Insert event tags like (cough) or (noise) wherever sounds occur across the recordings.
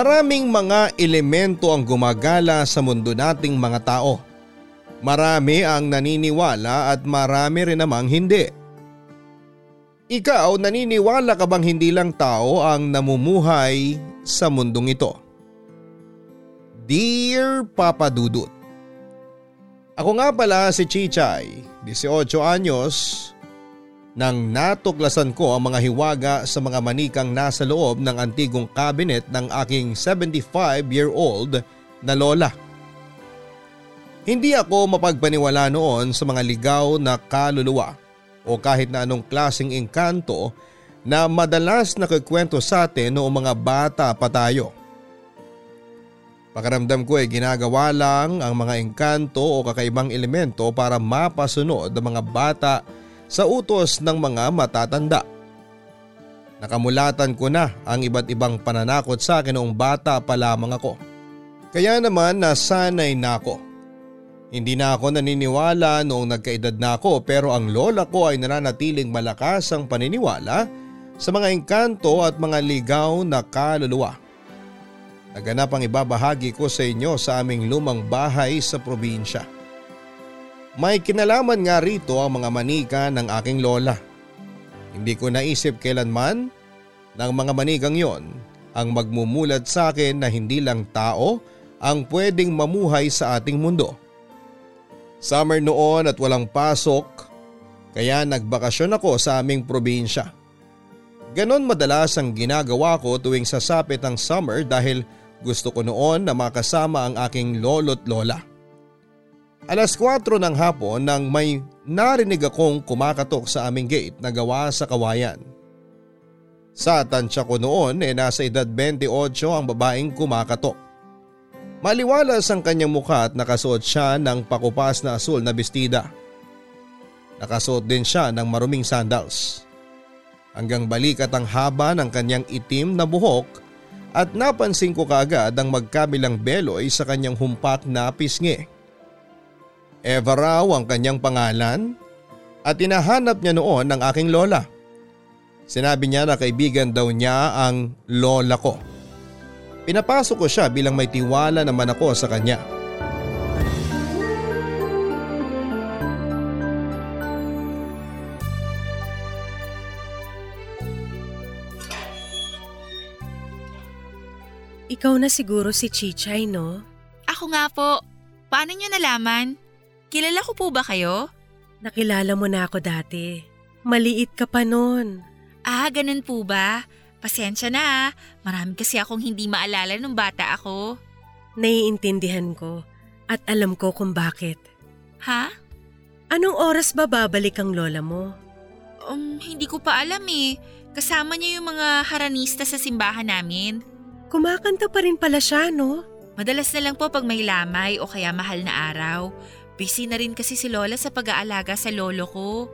Maraming mga elemento ang gumagala sa mundo nating mga tao. Marami ang naniniwala at marami rin namang hindi. Ikaw naniniwala ka bang hindi lang tao ang namumuhay sa mundong ito? Dear Papa Dudut Ako nga pala si Chichay, 18 anyos, nang natuklasan ko ang mga hiwaga sa mga manikang nasa loob ng antigong cabinet ng aking 75-year-old na lola. Hindi ako mapagpaniwala noon sa mga ligaw na kaluluwa o kahit na anong klaseng engkanto na madalas nakikwento sa atin noong mga bata pa tayo. Pakaramdam ko ay ginagawa lang ang mga engkanto o kakaibang elemento para mapasunod ang mga bata sa utos ng mga matatanda. Nakamulatan ko na ang iba't ibang pananakot sa akin noong bata pa lamang ako. Kaya naman nasanay na ako. Hindi na ako naniniwala noong nagkaedad na ako pero ang lola ko ay nananatiling malakas ang paniniwala sa mga engkanto at mga ligaw na kaluluwa. Naganap ang ibabahagi ko sa inyo sa aming lumang bahay sa probinsya. May kinalaman nga rito ang mga manika ng aking lola. Hindi ko naisip kailanman ng mga manigang yon ang magmumulat sa akin na hindi lang tao ang pwedeng mamuhay sa ating mundo. Summer noon at walang pasok kaya nagbakasyon ako sa aming probinsya. Ganon madalas ang ginagawa ko tuwing sasapit ang summer dahil gusto ko noon na makasama ang aking lolo't lola. Alas 4 ng hapon nang may narinig akong kumakatok sa aming gate na gawa sa kawayan. Sa tansya ko noon eh nasa edad 28 ang babaeng kumakatok. Maliwalas ang kanyang mukha at nakasuot siya ng pakupas na asul na bestida. Nakasuot din siya ng maruming sandals. Hanggang balikat ang haba ng kanyang itim na buhok at napansin ko kaagad ang magkabilang beloy sa kanyang humpak na pisngi. Eva raw ang kanyang pangalan at tinahanap niya noon ng aking lola. Sinabi niya na kaibigan daw niya ang lola ko. Pinapasok ko siya bilang may tiwala naman ako sa kanya. Ikaw na siguro si Chichay, no? Ako nga po. Paano niyo nalaman? Kilala ko po ba kayo? Nakilala mo na ako dati. Maliit ka pa noon. Ah, ganun po ba? Pasensya na ah. Marami kasi akong hindi maalala nung bata ako. Naiintindihan ko at alam ko kung bakit. Ha? Anong oras ba babalik ang lola mo? Um, hindi ko pa alam eh. Kasama niya yung mga haranista sa simbahan namin. Kumakanta pa rin pala siya, no? Madalas na lang po pag may lamay o kaya mahal na araw. Busy na rin kasi si Lola sa pag-aalaga sa lolo ko.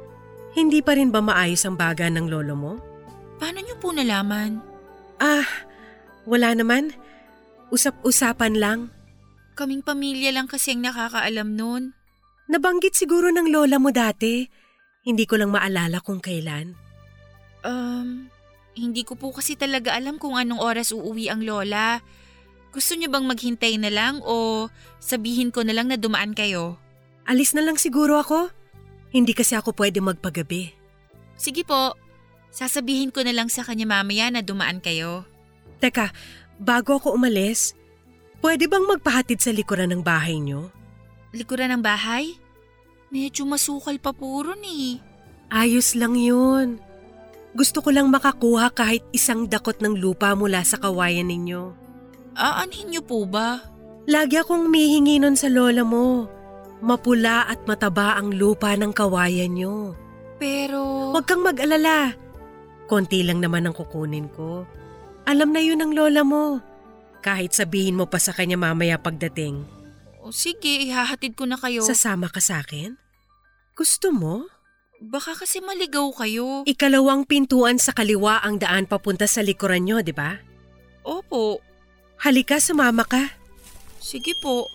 Hindi pa rin ba maayos ang baga ng lolo mo? Paano niyo po nalaman? Ah, wala naman. Usap-usapan lang. Kaming pamilya lang kasi ang nakakaalam nun. Nabanggit siguro ng lola mo dati. Hindi ko lang maalala kung kailan. Um, hindi ko po kasi talaga alam kung anong oras uuwi ang lola. Gusto niyo bang maghintay na lang o sabihin ko na lang na dumaan kayo? Alis na lang siguro ako. Hindi kasi ako pwede magpagabi. Sige po. Sasabihin ko na lang sa kanya mamaya na dumaan kayo. Teka, bago ako umalis, pwede bang magpahatid sa likuran ng bahay niyo? Likuran ng bahay? Medyo masukal pa puro ni. Ayos lang yun. Gusto ko lang makakuha kahit isang dakot ng lupa mula sa kawayan ninyo. Aanhin niyo po ba? Lagi akong mihingi nun sa lola mo. Mapula at mataba ang lupa ng kawayan niyo. Pero... Huwag kang mag-alala. Konti lang naman ang kukunin ko. Alam na yun ng lola mo. Kahit sabihin mo pa sa kanya mamaya pagdating. O sige, ihahatid ko na kayo. Sasama ka sa akin? Gusto mo? Baka kasi maligaw kayo. Ikalawang pintuan sa kaliwa ang daan papunta sa likuran nyo, di ba? Opo. Halika, sumama ka. Sige po.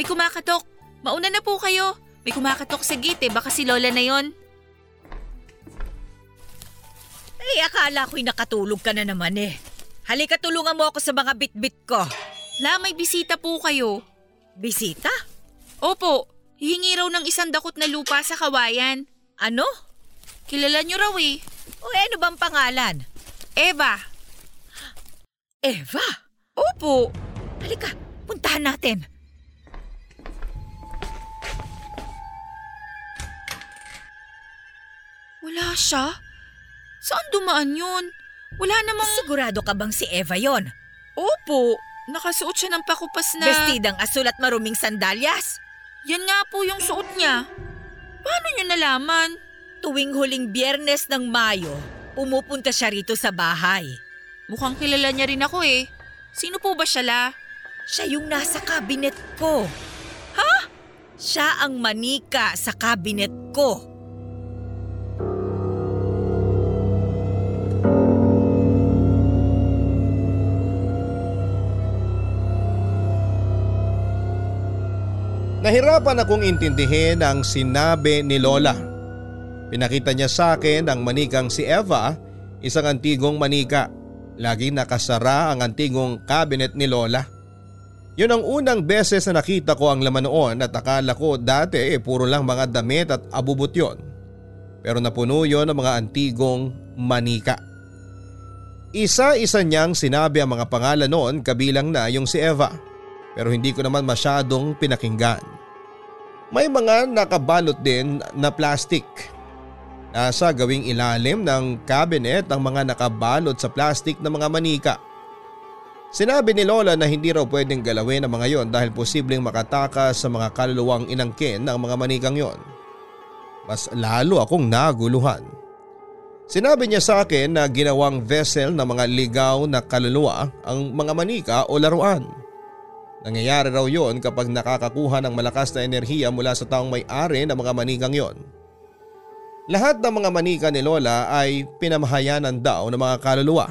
May kumakatok. Mauna na po kayo. May kumakatok sa gate eh. Baka si Lola na yon. Eh, akala ko'y nakatulog ka na naman eh. Halika tulungan mo ako sa mga bitbit ko. La, may bisita po kayo. Bisita? Opo, hihingi raw ng isang dakot na lupa sa kawayan. Ano? Kilala niyo raw eh. O ano bang pangalan? Eva. Eva? Opo. Halika, puntahan natin. Wala siya? Saan dumaan yun? Wala namang... Sigurado ka bang si Eva yon? Opo, nakasuot siya ng pakupas na... Bestidang asul at maruming sandalyas? Yan nga po yung suot niya. Paano niyo nalaman? Tuwing huling biyernes ng Mayo, pumupunta siya rito sa bahay. Mukhang kilala niya rin ako eh. Sino po ba siya la? Siya yung nasa kabinet ko. Ha? Siya ang manika sa kabinet ko. Nahirapan akong intindihin ang sinabi ni Lola. Pinakita niya sa akin ang manikang si Eva, isang antigong manika. Laging nakasara ang antigong cabinet ni Lola. Yun ang unang beses na nakita ko ang laman noon at akala ko dati eh puro lang mga damit at abubot yon. Pero napuno yon ng mga antigong manika. Isa-isa niyang sinabi ang mga pangalan noon kabilang na yung si Eva pero hindi ko naman masyadong pinakinggan. May mga nakabalot din na plastic. Nasa gawing ilalim ng cabinet ang mga nakabalot sa plastic na mga manika. Sinabi ni Lola na hindi raw pwedeng galawin ang mga yon dahil posibleng makatakas sa mga kaluluwang inangkin ng mga manikang yon. Mas lalo akong naguluhan. Sinabi niya sa akin na ginawang vessel ng mga ligaw na kaluluwa ang mga manika o laruan. Nangyayari raw yon kapag nakakakuha ng malakas na enerhiya mula sa taong may-ari ng mga manikang yon. Lahat ng mga manika ni Lola ay pinamahayanan daw ng mga kaluluwa.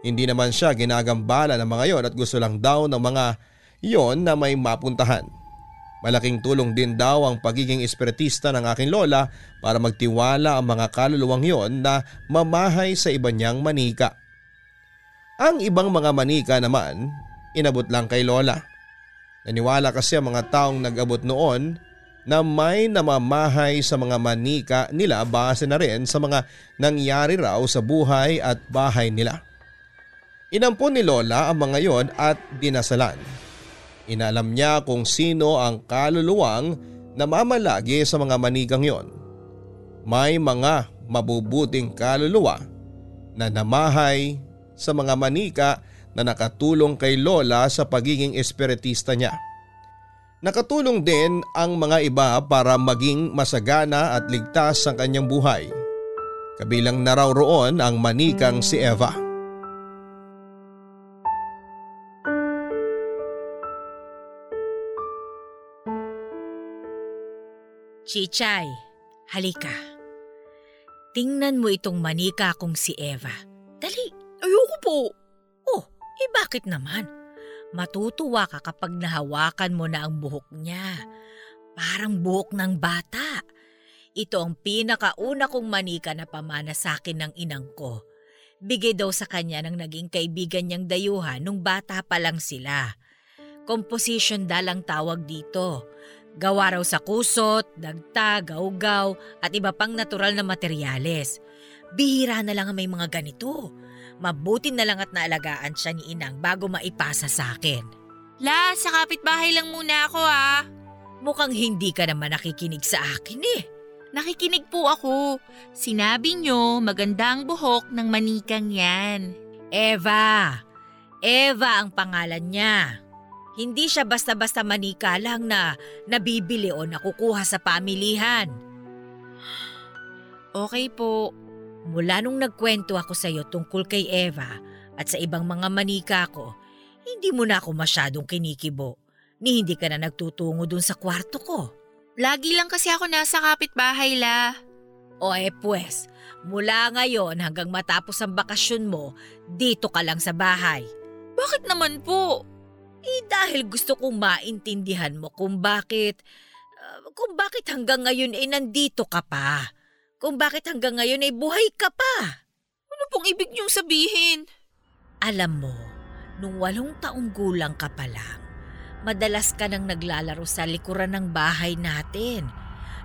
Hindi naman siya ginagambala ng mga yon at gusto lang daw ng mga yon na may mapuntahan. Malaking tulong din daw ang pagiging espiritista ng aking lola para magtiwala ang mga kaluluwang yon na mamahay sa iba niyang manika. Ang ibang mga manika naman inabot lang kay Lola. Naniwala kasi ang mga taong nag-abot noon na may namamahay sa mga manika nila base na rin sa mga nangyari raw sa buhay at bahay nila. Inampon ni Lola ang mga yon at dinasalan. Inalam niya kung sino ang kaluluwang namamalagi sa mga manikang yon. May mga mabubuting kaluluwa na namahay sa mga manika na nakatulong kay Lola sa pagiging espiritista niya. Nakatulong din ang mga iba para maging masagana at ligtas ang kanyang buhay. Kabilang na raw roon ang manikang si Eva. Chichay, halika. Tingnan mo itong manika kong si Eva. Dali. Ayoko po. Eh bakit naman? Matutuwa ka kapag nahawakan mo na ang buhok niya. Parang buhok ng bata. Ito ang pinakauna kong manika na pamana sa akin ng inang ko. Bigay daw sa kanya ng naging kaibigan niyang dayuhan nung bata pa lang sila. Composition dalang tawag dito. Gawa raw sa kusot, dagta, gaugaw at iba pang natural na materyales. Bihira na lang ang may mga ganito. Mabuti na lang at naalagaan siya ni Inang bago maipasa sa akin. La, sa kapitbahay lang muna ako ah. Mukhang hindi ka naman nakikinig sa akin eh. Nakikinig po ako. Sinabi nyo maganda ang buhok ng manikang yan. Eva. Eva ang pangalan niya. Hindi siya basta-basta manika lang na nabibili o nakukuha sa pamilihan. Okay po. Mula nung nagkwento ako sa iyo tungkol kay Eva at sa ibang mga manika ko, hindi mo na ako masyadong kinikibo. Ni hindi ka na nagtutungo dun sa kwarto ko. Lagi lang kasi ako nasa kapitbahay la. O eh pues, mula ngayon hanggang matapos ang bakasyon mo, dito ka lang sa bahay. Bakit naman po? Eh dahil gusto kong maintindihan mo kung bakit, uh, kung bakit hanggang ngayon ay nandito ka pa. Kung bakit hanggang ngayon ay buhay ka pa. Ano pong ibig niyong sabihin? Alam mo, nung walong taong gulang ka pa lang, madalas ka nang naglalaro sa likuran ng bahay natin.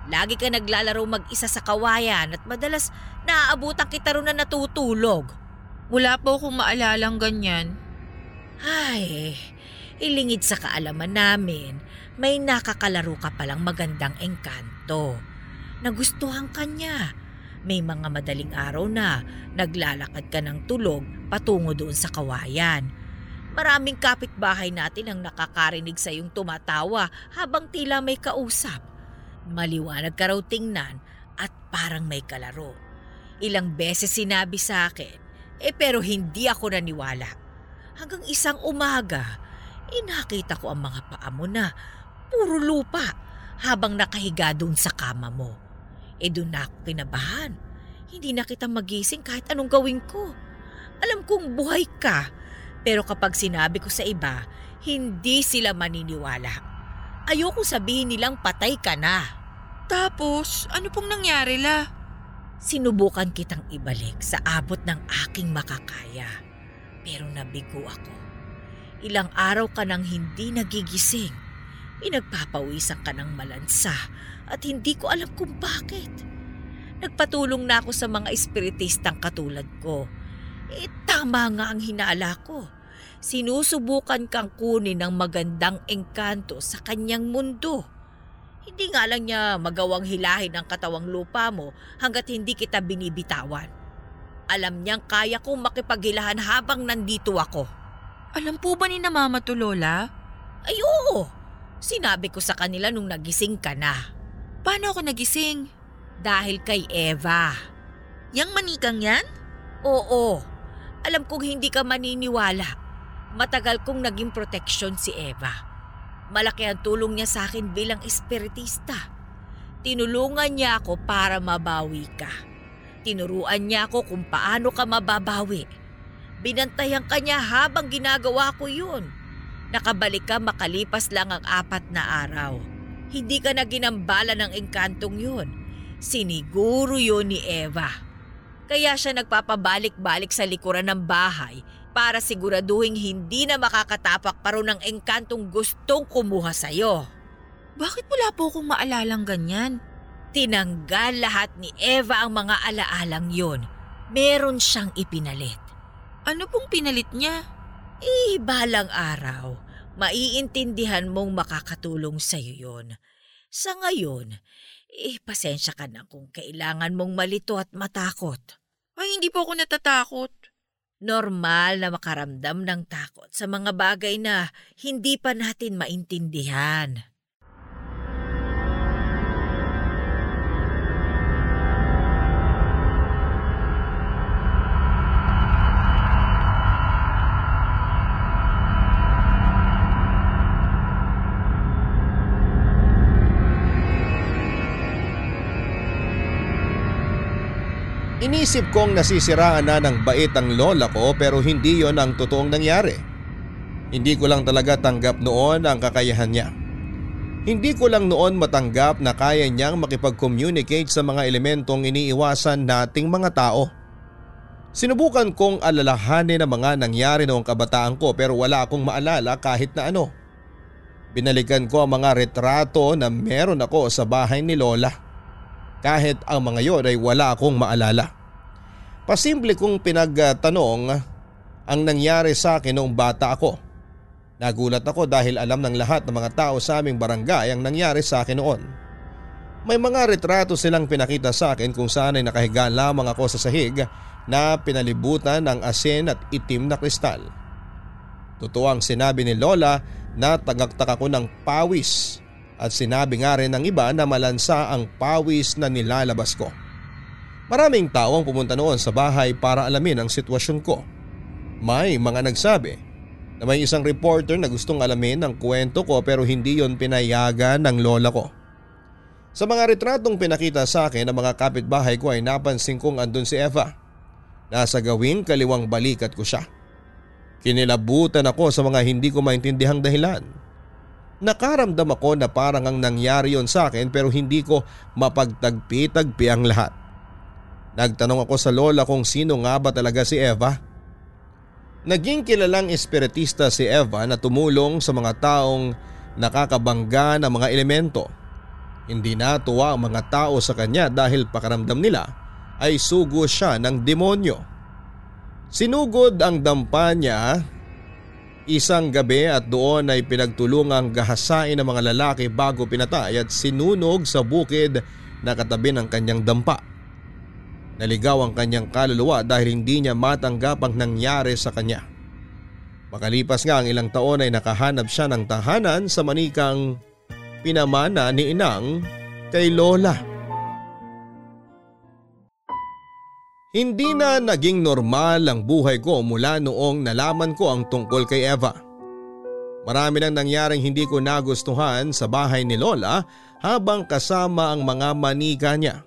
Lagi ka naglalaro mag-isa sa kawayan at madalas naaabutan kita ron na natutulog. Wala po akong maalalang ganyan. Ay, ilingid sa kaalaman namin, may nakakalaro ka palang magandang engkanto. Nagustuhan ka niya. May mga madaling araw na naglalakad ka ng tulog patungo doon sa kawayan. Maraming kapitbahay natin ang nakakarinig sa iyong tumatawa habang tila may kausap. Maliwanag ka raw tingnan at parang may kalaro. Ilang beses sinabi sa akin, eh pero hindi ako naniwala. Hanggang isang umaga, inakita ko ang mga paa mo na puro lupa habang nakahiga doon sa kama mo. E doon na ako kinabahan. Hindi na kita magising kahit anong gawin ko. Alam kong buhay ka, pero kapag sinabi ko sa iba, hindi sila maniniwala. Ayoko sabihin nilang patay ka na. Tapos, ano pong nangyari la? Sinubukan kitang ibalik sa abot ng aking makakaya. Pero nabigo ako. Ilang araw ka nang hindi nagigising. Pinagpapawisan ka ng malansa at hindi ko alam kung bakit. Nagpatulong na ako sa mga espiritistang katulad ko. Eh, tama nga ang hinala ko. Sinusubukan kang kunin ng magandang engkanto sa kanyang mundo. Hindi nga lang niya magawang hilahin ang katawang lupa mo hanggat hindi kita binibitawan. Alam niyang kaya kong makipaghilahan habang nandito ako. Alam po ba ni na mama to lola? Ay oo, sinabi ko sa kanila nung nagising ka na. Paano ako nagising? Dahil kay Eva. Yang manikang yan? Oo, alam kong hindi ka maniniwala. Matagal kong naging proteksyon si Eva. Malaki ang tulong niya sa akin bilang espiritista. Tinulungan niya ako para mabawi ka. Tinuruan niya ako kung paano ka mababawi. Binantayan ka niya habang ginagawa ko yun. Nakabalik ka makalipas lang ang apat na araw. Hindi ka na ginambala ng engkantong yun. Siniguro yun ni Eva. Kaya siya nagpapabalik-balik sa likuran ng bahay para siguraduhin hindi na makakatapak pa rin ng engkantong gustong kumuha sa'yo. Bakit wala po akong maalalang ganyan? Tinanggal lahat ni Eva ang mga alaalang yon. Meron siyang ipinalit. Ano pong pinalit niya? Eh, balang araw, maiintindihan mong makakatulong sa'yo yon. Sa ngayon, eh, pasensya ka na kung kailangan mong malito at matakot. Ay, hindi po ako natatakot. Normal na makaramdam ng takot sa mga bagay na hindi pa natin maintindihan. Inisip kong nasisiraan na ng bait ang lola ko pero hindi yon ang totoong nangyari. Hindi ko lang talaga tanggap noon ang kakayahan niya. Hindi ko lang noon matanggap na kaya niyang makipag-communicate sa mga elementong iniiwasan nating mga tao. Sinubukan kong alalahanin ang mga nangyari noong kabataan ko pero wala akong maalala kahit na ano. Binalikan ko ang mga retrato na meron ako sa bahay ni Lola. Kahit ang mga yon ay wala akong maalala. Pasimple kong pinagtanong ang nangyari sa akin noong bata ako. Nagulat ako dahil alam ng lahat ng mga tao sa aming barangay ang nangyari sa akin noon. May mga retrato silang pinakita sa akin kung saan ay nakahiga lamang ako sa sahig na pinalibutan ng asin at itim na kristal. Totoo ang sinabi ni Lola na tagaktak ako ng pawis at sinabi nga rin ng iba na malansa ang pawis na nilalabas ko. Maraming tao ang pumunta noon sa bahay para alamin ang sitwasyon ko. May mga nagsabi na may isang reporter na gustong alamin ang kwento ko pero hindi yon pinayagan ng lola ko. Sa mga retratong pinakita sa akin ng mga kapitbahay ko ay napansin kong andun si Eva. Nasa gawing kaliwang balikat ko siya. Kinilabutan ako sa mga hindi ko maintindihang dahilan. Nakaramdam ako na parang ang nangyari yon sa akin pero hindi ko mapagtagpi-tagpi ang lahat. Nagtanong ako sa lola kung sino nga ba talaga si Eva. Naging kilalang espiritista si Eva na tumulong sa mga taong nakakabangga ng mga elemento. Hindi natuwa ang mga tao sa kanya dahil pakaramdam nila ay sugo siya ng demonyo. Sinugod ang dampa niya isang gabi at doon ay pinagtulungang gahasain ng mga lalaki bago pinatay at sinunog sa bukid na katabi ng kanyang dampa. Naligaw ang kanyang kaluluwa dahil hindi niya matanggap ang nangyari sa kanya. Makalipas nga ang ilang taon ay nakahanap siya ng tahanan sa manikang pinamana ni Inang kay Lola. Hindi na naging normal ang buhay ko mula noong nalaman ko ang tungkol kay Eva. Marami nang nangyaring hindi ko nagustuhan sa bahay ni Lola habang kasama ang mga manika niya.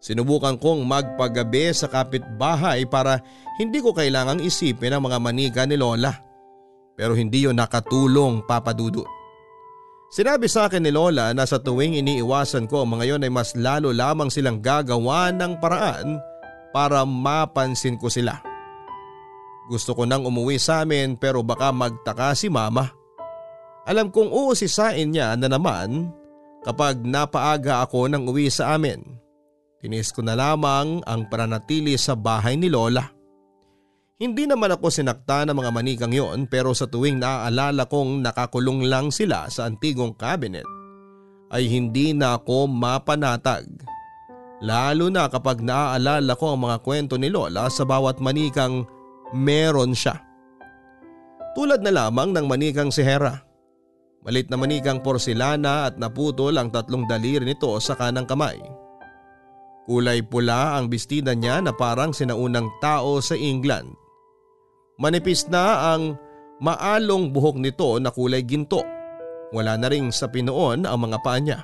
Sinubukan kong magpagabi sa kapitbahay para hindi ko kailangang isipin ang mga manika ni Lola. Pero hindi yon nakatulong papadudot. Sinabi sa akin ni Lola na sa tuwing iniiwasan ko ang mga yon ay mas lalo lamang silang gagawa ng paraan para mapansin ko sila. Gusto ko nang umuwi sa amin pero baka magtaka si mama. Alam kong uusisain niya na naman kapag napaaga ako nang uwi sa amin. Tinis ko na lamang ang pananatili sa bahay ni Lola. Hindi naman ako sinakta ng mga manikang yon pero sa tuwing naaalala kong nakakulong lang sila sa antigong cabinet ay hindi na ako mapanatag. Lalo na kapag naaalala ko ang mga kwento ni Lola sa bawat manikang meron siya. Tulad na lamang ng manikang si Hera. Malit na manikang porsilana at naputol ang tatlong daliri nito sa kanang kamay. Kulay pula ang bestida niya na parang sinaunang tao sa England. Manipis na ang maalong buhok nito na kulay ginto. Wala na ring sa pinoon ang mga paa niya.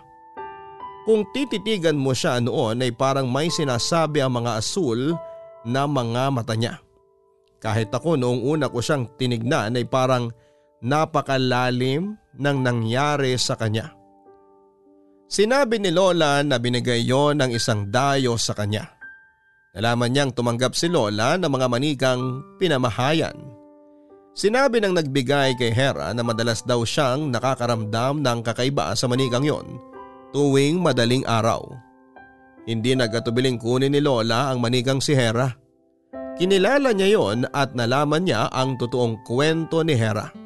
Kung tititigan mo siya noon ay parang may sinasabi ang mga asul na mga mata niya. Kahit ako noong una ko siyang tinignan ay parang napakalalim ng nangyari sa kanya. Sinabi ni Lola na binigay yon ng isang dayo sa kanya. Nalaman niyang tumanggap si Lola ng mga manikang pinamahayan. Sinabi ng nagbigay kay Hera na madalas daw siyang nakakaramdam ng kakaiba sa manikang yon tuwing madaling araw. Hindi nagkatubiling kunin ni Lola ang manikang si Hera. Kinilala niya yon at nalaman niya ang totoong kwento ni Hera.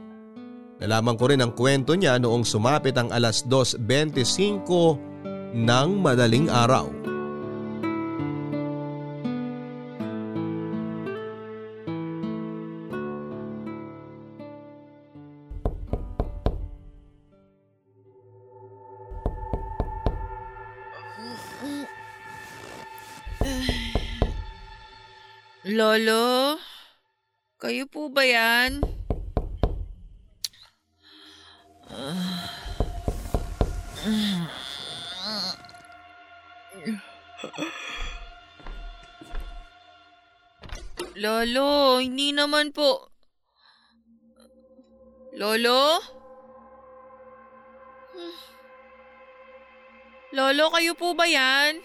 Nalaman ko rin ang kwento niya noong sumapit ang alas 2.25 ng madaling araw. Lolo? Kayo po ba yan? Lolo, hindi naman po. Lolo? Lolo, kayo po ba yan?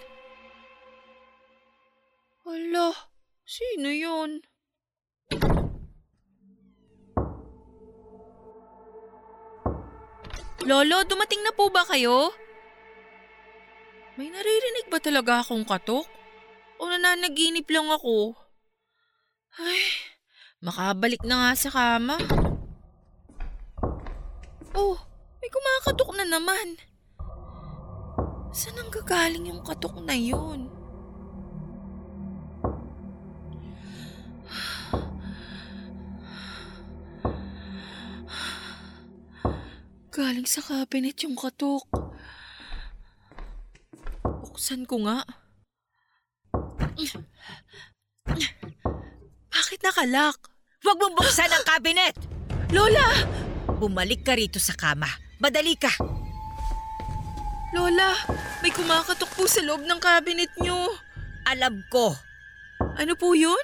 Hala, sino yun? Lolo, dumating na po ba kayo? May naririnig ba talaga akong katok? O nananaginip lang ako? Ay, makabalik na nga sa kama. Oh, may kumakatok na naman. Saan ang gagaling yung katok na yun? Galing sa cabinet yung katok. Buksan ko nga. Bakit nakalak? Huwag mong buksan ang cabinet! Lola! Bumalik ka rito sa kama. Madali ka! Lola, may kumakatok po sa loob ng cabinet nyo. Alam ko, Ano po yun?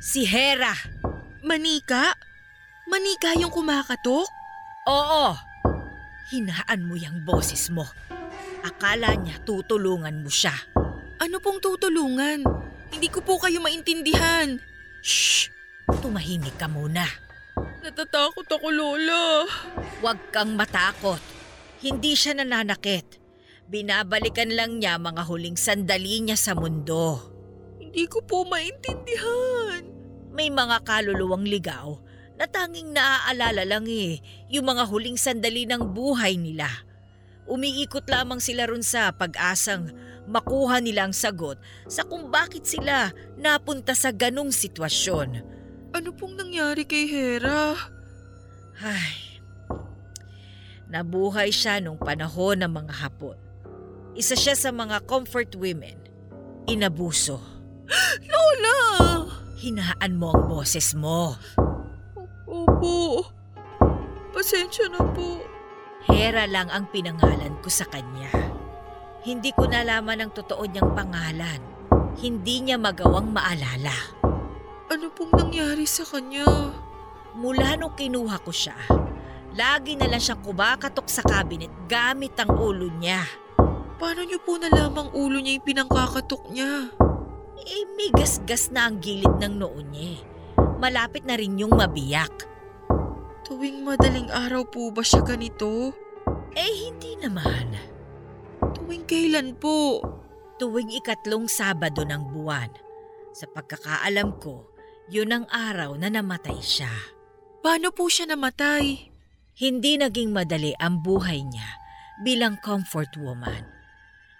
si Hera. Manika? Manika yung kumakatok? Oo. Hinaan mo yung boses mo. Akala niya tutulungan mo siya. Ano pong tutulungan? Hindi ko po kayo maintindihan. Shh! Tumahimik ka muna. Natatakot ako, Lola. Huwag kang matakot. Hindi siya nananakit. Binabalikan lang niya mga huling sandali niya sa mundo. Hindi ko po maintindihan. May mga kaluluwang ligaw na tanging naaalala lang eh yung mga huling sandali ng buhay nila. Umiikot lamang sila ron sa pag-asang makuha nila ang sagot sa kung bakit sila napunta sa ganong sitwasyon. Ano pong nangyari kay Hera? Ay, nabuhay siya nung panahon ng mga hapon. Isa siya sa mga comfort women. Inabuso. (gasps) Lola! Hinaan mo ang boses mo. Opo. Pasensya na po. Hera lang ang pinangalan ko sa kanya. Hindi ko nalaman ang totoo niyang pangalan. Hindi niya magawang maalala. Ano pong nangyari sa kanya? Mula nung kinuha ko siya, lagi na lang siyang kumakatok sa cabinet gamit ang ulo niya. Paano niyo po nalamang ulo niya yung pinangkakatok niya? Eh, may gasgas na ang gilid ng noo niya. eh. Malapit na rin yung mabiyak. Tuwing madaling araw po ba siya ganito? Eh, hindi naman. Tuwing kailan po? Tuwing ikatlong Sabado ng buwan. Sa pagkakaalam ko, yun ang araw na namatay siya. Paano po siya namatay? Hindi naging madali ang buhay niya bilang comfort woman.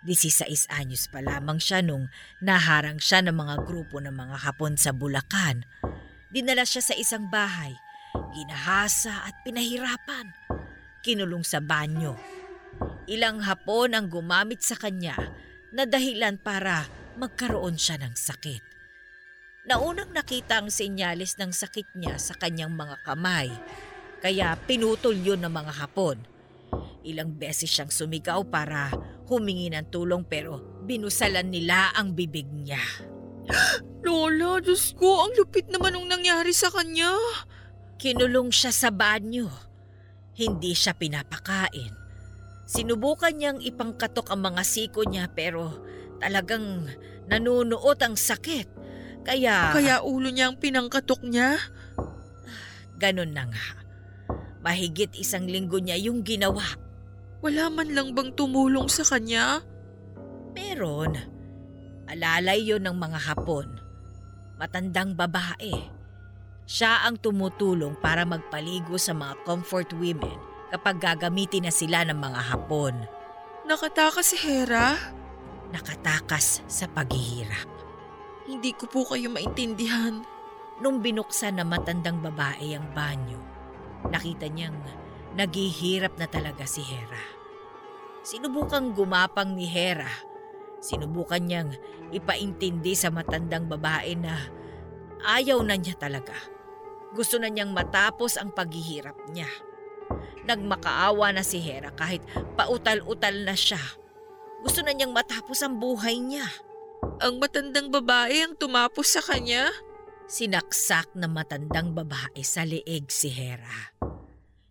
16 anyos pa lamang siya nung naharang siya ng mga grupo ng mga hapon sa Bulacan. Dinala siya sa isang bahay, ginahasa at pinahirapan. Kinulong sa banyo. Ilang hapon ang gumamit sa kanya na dahilan para magkaroon siya ng sakit. Naunang nakita ang senyalis ng sakit niya sa kanyang mga kamay, kaya pinutol yun ng mga hapon. Ilang beses siyang sumigaw para humingi ng tulong pero binusalan nila ang bibig niya. (gasps) Lola, Diyos ko, ang lupit naman nung nangyari sa kanya. Kinulong siya sa banyo. Hindi siya pinapakain. Sinubukan niyang ipangkatok ang mga siko niya pero talagang nanunuot ang sakit. Kaya, Kaya ulo niya ang pinangkatok niya? ganun na nga. Mahigit isang linggo niya yung ginawa. Wala man lang bang tumulong sa kanya? Meron. Alalay yon ng mga hapon. Matandang babae. Siya ang tumutulong para magpaligo sa mga comfort women kapag gagamitin na sila ng mga hapon. Nakatakas si Hera? Nakatakas sa paghihirap. Hindi ko po kayo maintindihan. Nung binuksan na matandang babae ang banyo, nakita niyang naghihirap na talaga si Hera. Sinubukang gumapang ni Hera. Sinubukan niyang ipaintindi sa matandang babae na ayaw na niya talaga. Gusto na niyang matapos ang paghihirap niya. Nagmakaawa na si Hera kahit pautal-utal na siya. Gusto na niyang matapos ang buhay niya. Ang matandang babae ang tumapos sa kanya? Sinaksak ng matandang babae sa leeg si Hera.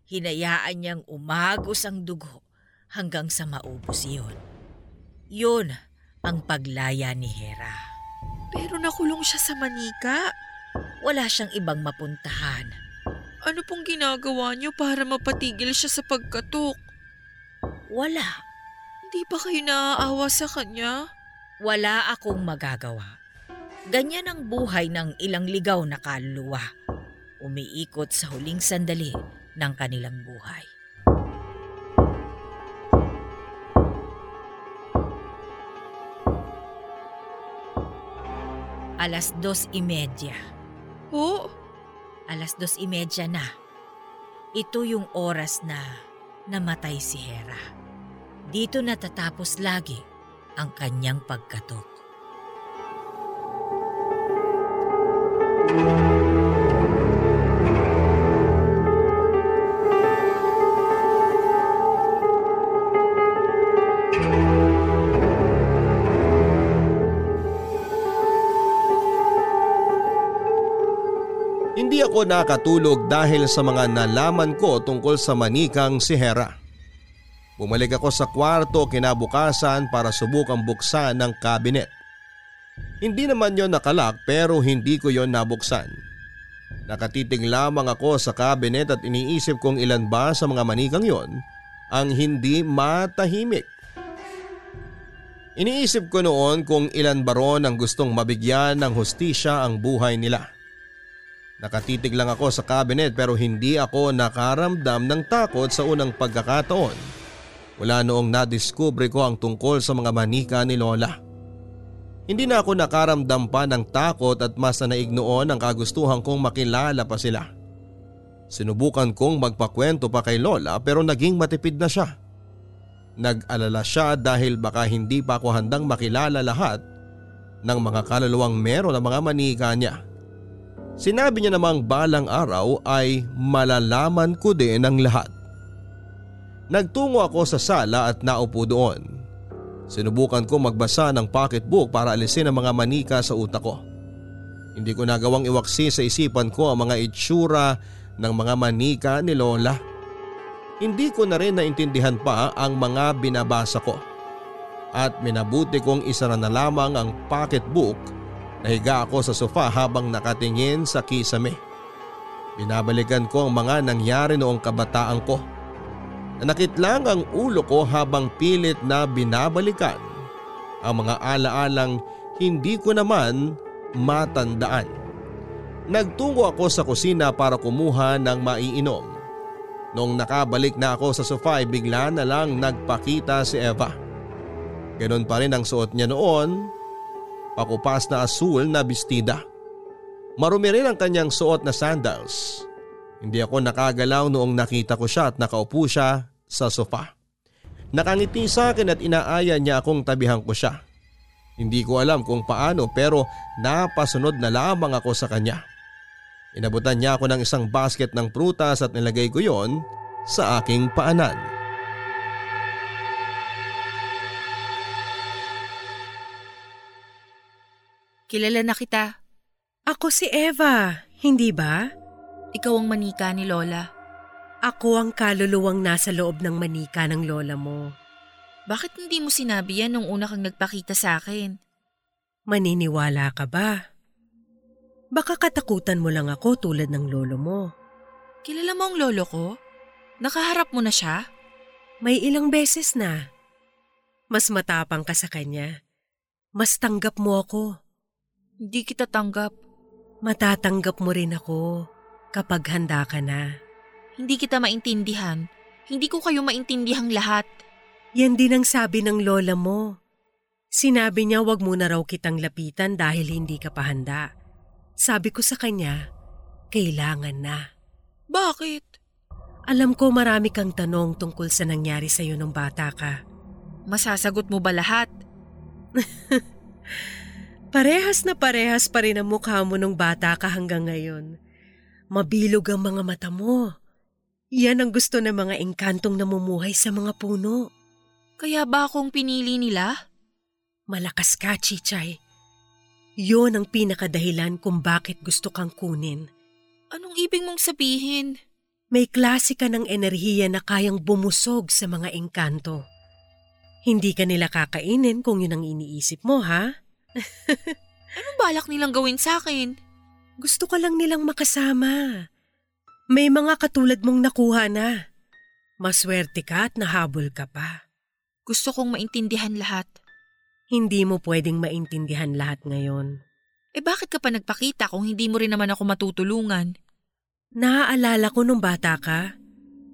Hinayaan niyang umagos ang dugo hanggang sa maubos iyon. Yun ang paglaya ni Hera. Pero nakulong siya sa manika. Wala siyang ibang mapuntahan. Ano pong ginagawa niyo para mapatigil siya sa pagkatok? Wala. Hindi ba kayo naaawa sa kanya? Wala akong magagawa. Ganyan ang buhay ng ilang ligaw na kaluluwa. Umiikot sa huling sandali ng kanilang buhay. Alas dos imedya. Po? Alas dos imedya na. Ito yung oras na namatay si Hera. Dito natatapos lagi ang kanyang pagkatok. Thank you. Ako nakatulog dahil sa mga nalaman ko tungkol sa manikang si Hera. Bumalik ako sa kwarto kinabukasan para subukang buksan ng kabinet. Hindi naman yon nakalak pero hindi ko yon nabuksan. Nakatitig lamang ako sa kabinet at iniisip kong ilan ba sa mga manikang yon ang hindi matahimik. Iniisip ko noon kung ilan ba ron ang gustong mabigyan ng hustisya ang buhay nila. Nakatitig lang ako sa cabinet pero hindi ako nakaramdam ng takot sa unang pagkakataon. Wala noong nadiskubre ko ang tungkol sa mga manika ni Lola. Hindi na ako nakaramdam pa ng takot at mas naig noon ang kagustuhan kong makilala pa sila. Sinubukan kong magpakwento pa kay Lola pero naging matipid na siya. Nag-alala siya dahil baka hindi pa ako handang makilala lahat ng mga kaluluwang meron ng mga manika niya. Sinabi niya namang balang araw ay malalaman ko din ang lahat. Nagtungo ako sa sala at naupo doon. Sinubukan ko magbasa ng pocketbook para alisin ang mga manika sa utak ko. Hindi ko nagawang iwaksi sa isipan ko ang mga itsura ng mga manika ni Lola. Hindi ko na rin naintindihan pa ang mga binabasa ko. At minabuti kong isa na lamang ang pocketbook Nahiga ako sa sofa habang nakatingin sa kisame. Binabalikan ko ang mga nangyari noong kabataan ko. Nanakit lang ang ulo ko habang pilit na binabalikan ang mga alaalang hindi ko naman matandaan. Nagtungo ako sa kusina para kumuha ng maiinom. Noong nakabalik na ako sa sofa ay bigla na lang nagpakita si Eva. Ganon pa rin ang suot niya noon pakupas na asul na bestida. Marumi rin ang kanyang suot na sandals. Hindi ako nakagalaw noong nakita ko siya at nakaupo siya sa sofa. Nakangiti sa akin at inaaya niya akong tabihan ko siya. Hindi ko alam kung paano pero napasunod na lamang ako sa kanya. Inabutan niya ako ng isang basket ng prutas at nilagay ko yon sa aking paanan. Kilala na kita. Ako si Eva, hindi ba? Ikaw ang manika ni Lola. Ako ang kaluluwang nasa loob ng manika ng lola mo. Bakit hindi mo sinabi yan nung una kang nagpakita sa akin? Maniniwala ka ba? Baka katakutan mo lang ako tulad ng lolo mo. Kilala mo ang lolo ko? Nakaharap mo na siya? May ilang beses na. Mas matapang ka sa kanya. Mas tanggap mo ako. Hindi kita tanggap. Matatanggap mo rin ako kapag handa ka na. Hindi kita maintindihan. Hindi ko kayo maintindihang lahat. Yan din ang sabi ng lola mo. Sinabi niya wag mo na raw kitang lapitan dahil hindi ka pa handa. Sabi ko sa kanya, kailangan na. Bakit? Alam ko marami kang tanong tungkol sa nangyari sa'yo nung bata ka. Masasagot mo ba lahat? (laughs) Parehas na parehas pa rin ang mukha mo nung bata ka hanggang ngayon. Mabilog ang mga mata mo. Yan ang gusto ng mga engkantong namumuhay sa mga puno. Kaya ba akong pinili nila? Malakas ka, Chichay. Yon ang pinakadahilan kung bakit gusto kang kunin. Anong ibig mong sabihin? May klase ka ng enerhiya na kayang bumusog sa mga engkanto. Hindi ka nila kakainin kung yun ang iniisip mo, ha? (laughs) Anong balak nilang gawin sa akin? Gusto ka lang nilang makasama. May mga katulad mong nakuha na. Maswerte ka at nahabol ka pa. Gusto kong maintindihan lahat. Hindi mo pwedeng maintindihan lahat ngayon. Eh bakit ka pa nagpakita kung hindi mo rin naman ako matutulungan? Naaalala ko nung bata ka,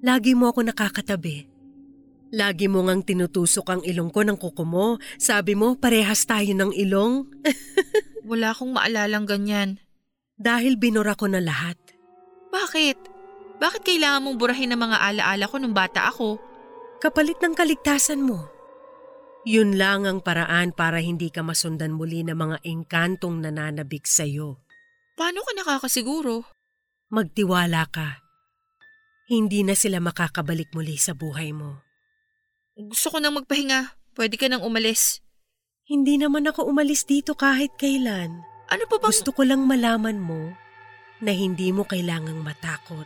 lagi mo ako nakakatabi. Lagi mo ngang tinutusok ang ilong ko ng kuko mo. Sabi mo, parehas tayo ng ilong. (laughs) Wala akong maalalang ganyan. Dahil binura ko na lahat. Bakit? Bakit kailangan mong burahin ang mga alaala ko nung bata ako? Kapalit ng kaligtasan mo. Yun lang ang paraan para hindi ka masundan muli ng mga engkantong nananabik sa'yo. Paano ka nakakasiguro? Magtiwala ka. Hindi na sila makakabalik muli sa buhay mo. Gusto ko nang magpahinga. Pwede ka nang umalis. Hindi naman ako umalis dito kahit kailan. Ano pa bang... Gusto ko lang malaman mo na hindi mo kailangang matakot.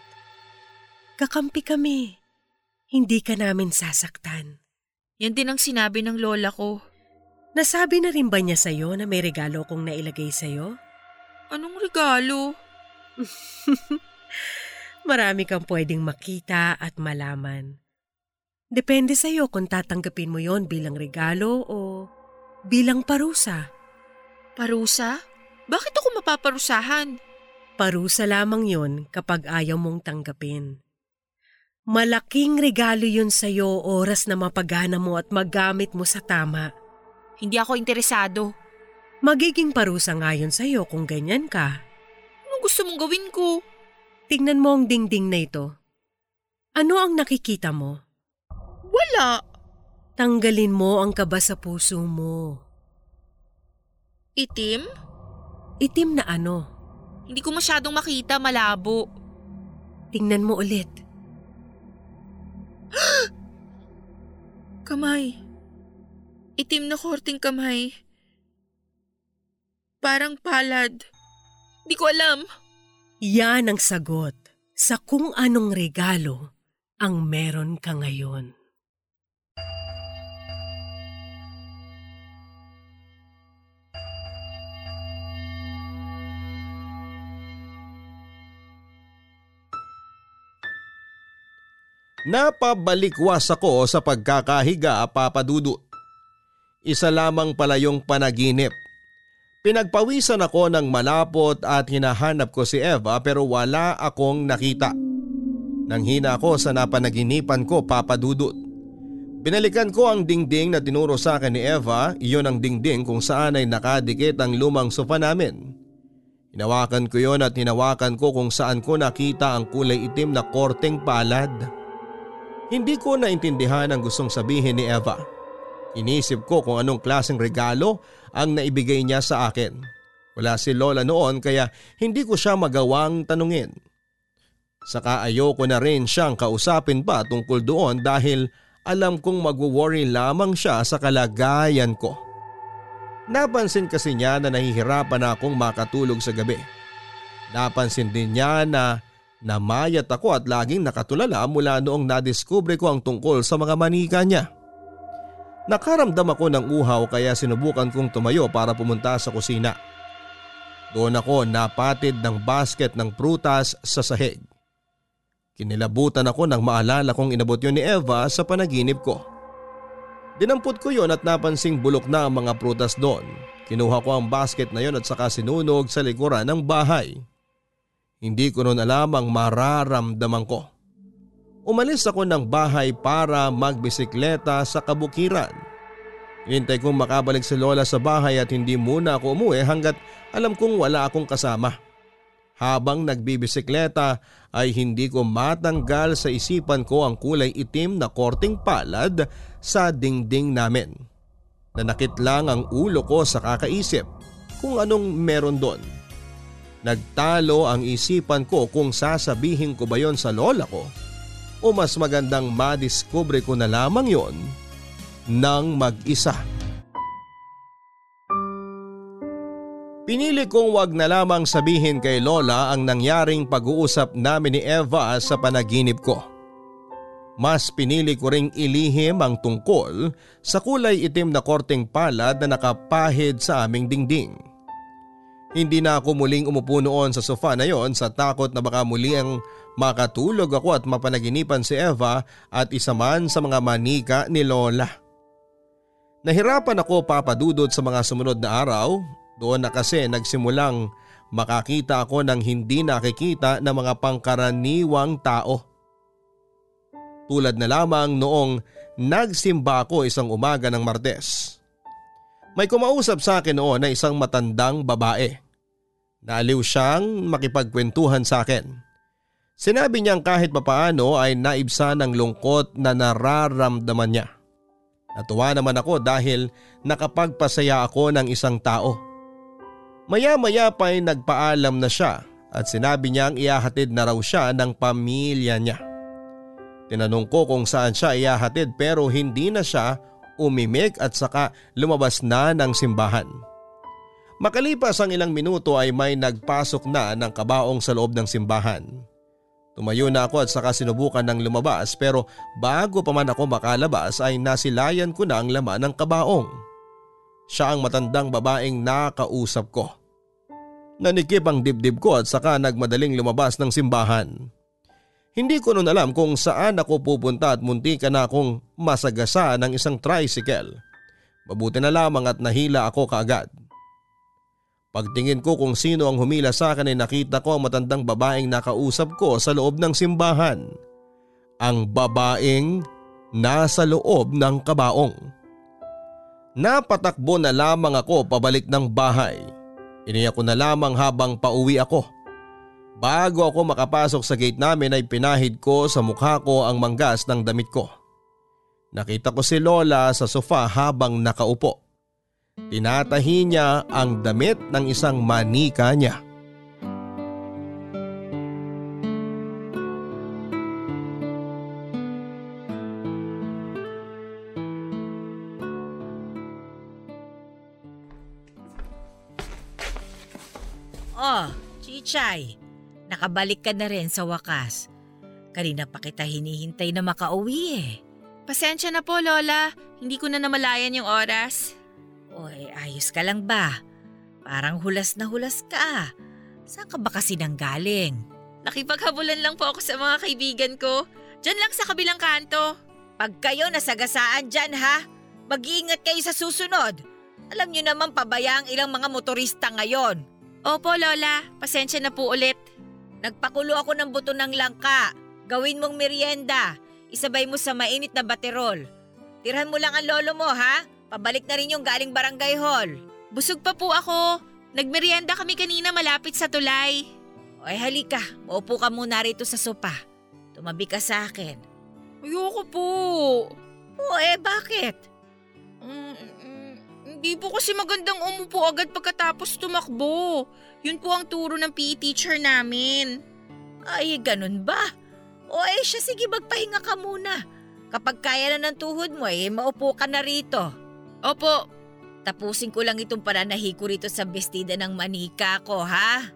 Kakampi kami. Hindi ka namin sasaktan. Yan din ang sinabi ng lola ko. Nasabi na rin ba niya sa'yo na may regalo kong nailagay sa'yo? Anong regalo? (laughs) Marami kang pwedeng makita at malaman. Depende sa'yo kung tatanggapin mo yon bilang regalo o bilang parusa. Parusa? Bakit ako mapaparusahan? Parusa lamang yon kapag ayaw mong tanggapin. Malaking regalo yun sa'yo oras na mapagana mo at magamit mo sa tama. Hindi ako interesado. Magiging parusa nga yun sa'yo kung ganyan ka. Anong gusto mong gawin ko? Tingnan mo ang dingding na ito. Ano ang nakikita mo? Wala. Tanggalin mo ang kaba sa puso mo. Itim? Itim na ano? Hindi ko masyadong makita, malabo. Tingnan mo ulit. (gasps) Kamay. Itim na korting kamay. Parang palad. Di ko alam. Yan ang sagot sa kung anong regalo ang meron ka ngayon. Napabalikwas ako sa pagkakahiga papadudot. Isa lamang pala yung panaginip. Pinagpawisan ako ng malapot at hinahanap ko si Eva pero wala akong nakita. Nanghina ako sa napanaginipan ko papadudot. Binalikan ko ang dingding na tinuro sa akin ni Eva, iyon ang dingding kung saan ay nakadikit ang lumang sofa namin. Hinawakan ko yon at hinawakan ko kung saan ko nakita ang kulay itim na korteng palad. Hindi ko naintindihan ang gustong sabihin ni Eva. Inisip ko kung anong klaseng regalo ang naibigay niya sa akin. Wala si Lola noon kaya hindi ko siya magawang tanungin. Saka ayoko na rin siyang kausapin pa tungkol doon dahil alam kong magwo-worry lamang siya sa kalagayan ko. Napansin kasi niya na nahihirapan akong makatulog sa gabi. Napansin din niya na namayat ako at laging nakatulala mula noong nadiskubre ko ang tungkol sa mga manika niya. Nakaramdam ako ng uhaw kaya sinubukan kong tumayo para pumunta sa kusina. Doon ako napatid ng basket ng prutas sa sahig. Kinilabutan ako nang maalala kong inabot yun ni Eva sa panaginip ko. Dinampot ko yon at napansing bulok na ang mga prutas doon. Kinuha ko ang basket na yon at saka sinunog sa likuran ng bahay. Hindi ko noon alam ang mararamdaman ko. Umalis ako ng bahay para magbisikleta sa kabukiran. Hinintay kong makabalik si Lola sa bahay at hindi muna ako umuwi hanggat alam kong wala akong kasama. Habang nagbibisikleta ay hindi ko matanggal sa isipan ko ang kulay itim na korting palad sa dingding namin. Nanakit lang ang ulo ko sa kakaisip kung anong meron doon. Nagtalo ang isipan ko kung sasabihin ko ba yon sa lola ko o mas magandang madiskubre ko na lamang yon ng mag-isa. Pinili kong wag na lamang sabihin kay Lola ang nangyaring pag-uusap namin ni Eva sa panaginip ko. Mas pinili ko ring ilihim ang tungkol sa kulay itim na korteng palad na nakapahid sa aming dingding. Hindi na ako muling umupo noon sa sofa na yon sa takot na baka muli ang makatulog ako at mapanaginipan si Eva at isa man sa mga manika ni Lola. Nahirapan ako papadudod sa mga sumunod na araw doon na kasi nagsimulang makakita ako ng hindi nakikita ng mga pangkaraniwang tao. Tulad na lamang noong nagsimba ako isang umaga ng Martes. May kumausap sa akin noon na isang matandang babae. Naaliw siyang makipagkwentuhan sa akin. Sinabi niyang kahit papaano ay naibsa ng lungkot na nararamdaman niya. Natuwa naman ako dahil nakapagpasaya ako ng isang tao. Maya-maya pa ay nagpaalam na siya at sinabi niyang iahatid na raw siya ng pamilya niya. Tinanong ko kung saan siya iahatid pero hindi na siya umimik at saka lumabas na ng simbahan. Makalipas ang ilang minuto ay may nagpasok na ng kabaong sa loob ng simbahan. Tumayo na ako at saka sinubukan ng lumabas pero bago pa man ako makalabas ay nasilayan ko na ang laman ng kabaong. Siya ang matandang babaeng nakausap ko. Nanikip ang dibdib ko at saka nagmadaling lumabas ng simbahan. Hindi ko noon alam kung saan ako pupunta at munti ka na akong masagasa ng isang tricycle. Mabuti na lamang at nahila ako kaagad. Pagtingin ko kung sino ang humila sa akin ay nakita ko ang matandang babaeng nakausap ko sa loob ng simbahan. Ang babaeng nasa loob ng kabaong. Napatakbo na lamang ako pabalik ng bahay. Iniyak ko na lamang habang pauwi ako. Bago ako makapasok sa gate namin ay pinahid ko sa mukha ko ang manggas ng damit ko. Nakita ko si Lola sa sofa habang nakaupo. Tinatahi niya ang damit ng isang manika niya. Oh, Chichay, nakabalik ka na rin sa wakas. Kanina pa kita hinihintay na makauwi eh. Pasensya na po, Lola. Hindi ko na namalayan yung oras. Oy, ayos ka lang ba? Parang hulas na hulas ka. Saan ka ba kasi nanggaling? Nakipaghabulan lang po ako sa mga kaibigan ko. Diyan lang sa kabilang kanto. Pag kayo nasagasaan dyan ha, mag-iingat kayo sa susunod. Alam nyo naman pabaya ang ilang mga motorista ngayon. Opo, Lola. Pasensya na po ulit. Nagpakulo ako ng buto ng langka. Gawin mong merienda. Isabay mo sa mainit na baterol. Tirhan mo lang ang lolo mo ha. Pabalik na rin yung galing barangay hall. Busog pa po ako. Nagmerienda kami kanina malapit sa tulay. Oy halika, maupo ka muna rito sa sopa. Tumabi ka sa akin. Ayoko po. O eh bakit? Mm, mm, hindi po kasi magandang umupo agad pagkatapos tumakbo. Yun po ang turo ng PE teacher namin. Ay, ganun ba? O eh siya, sige magpahinga ka muna. Kapag kaya na ng tuhod mo eh, maupo ka na rito. Opo, Tapusin ko lang itong pananahi ko rito sa bestida ng manika ko, ha?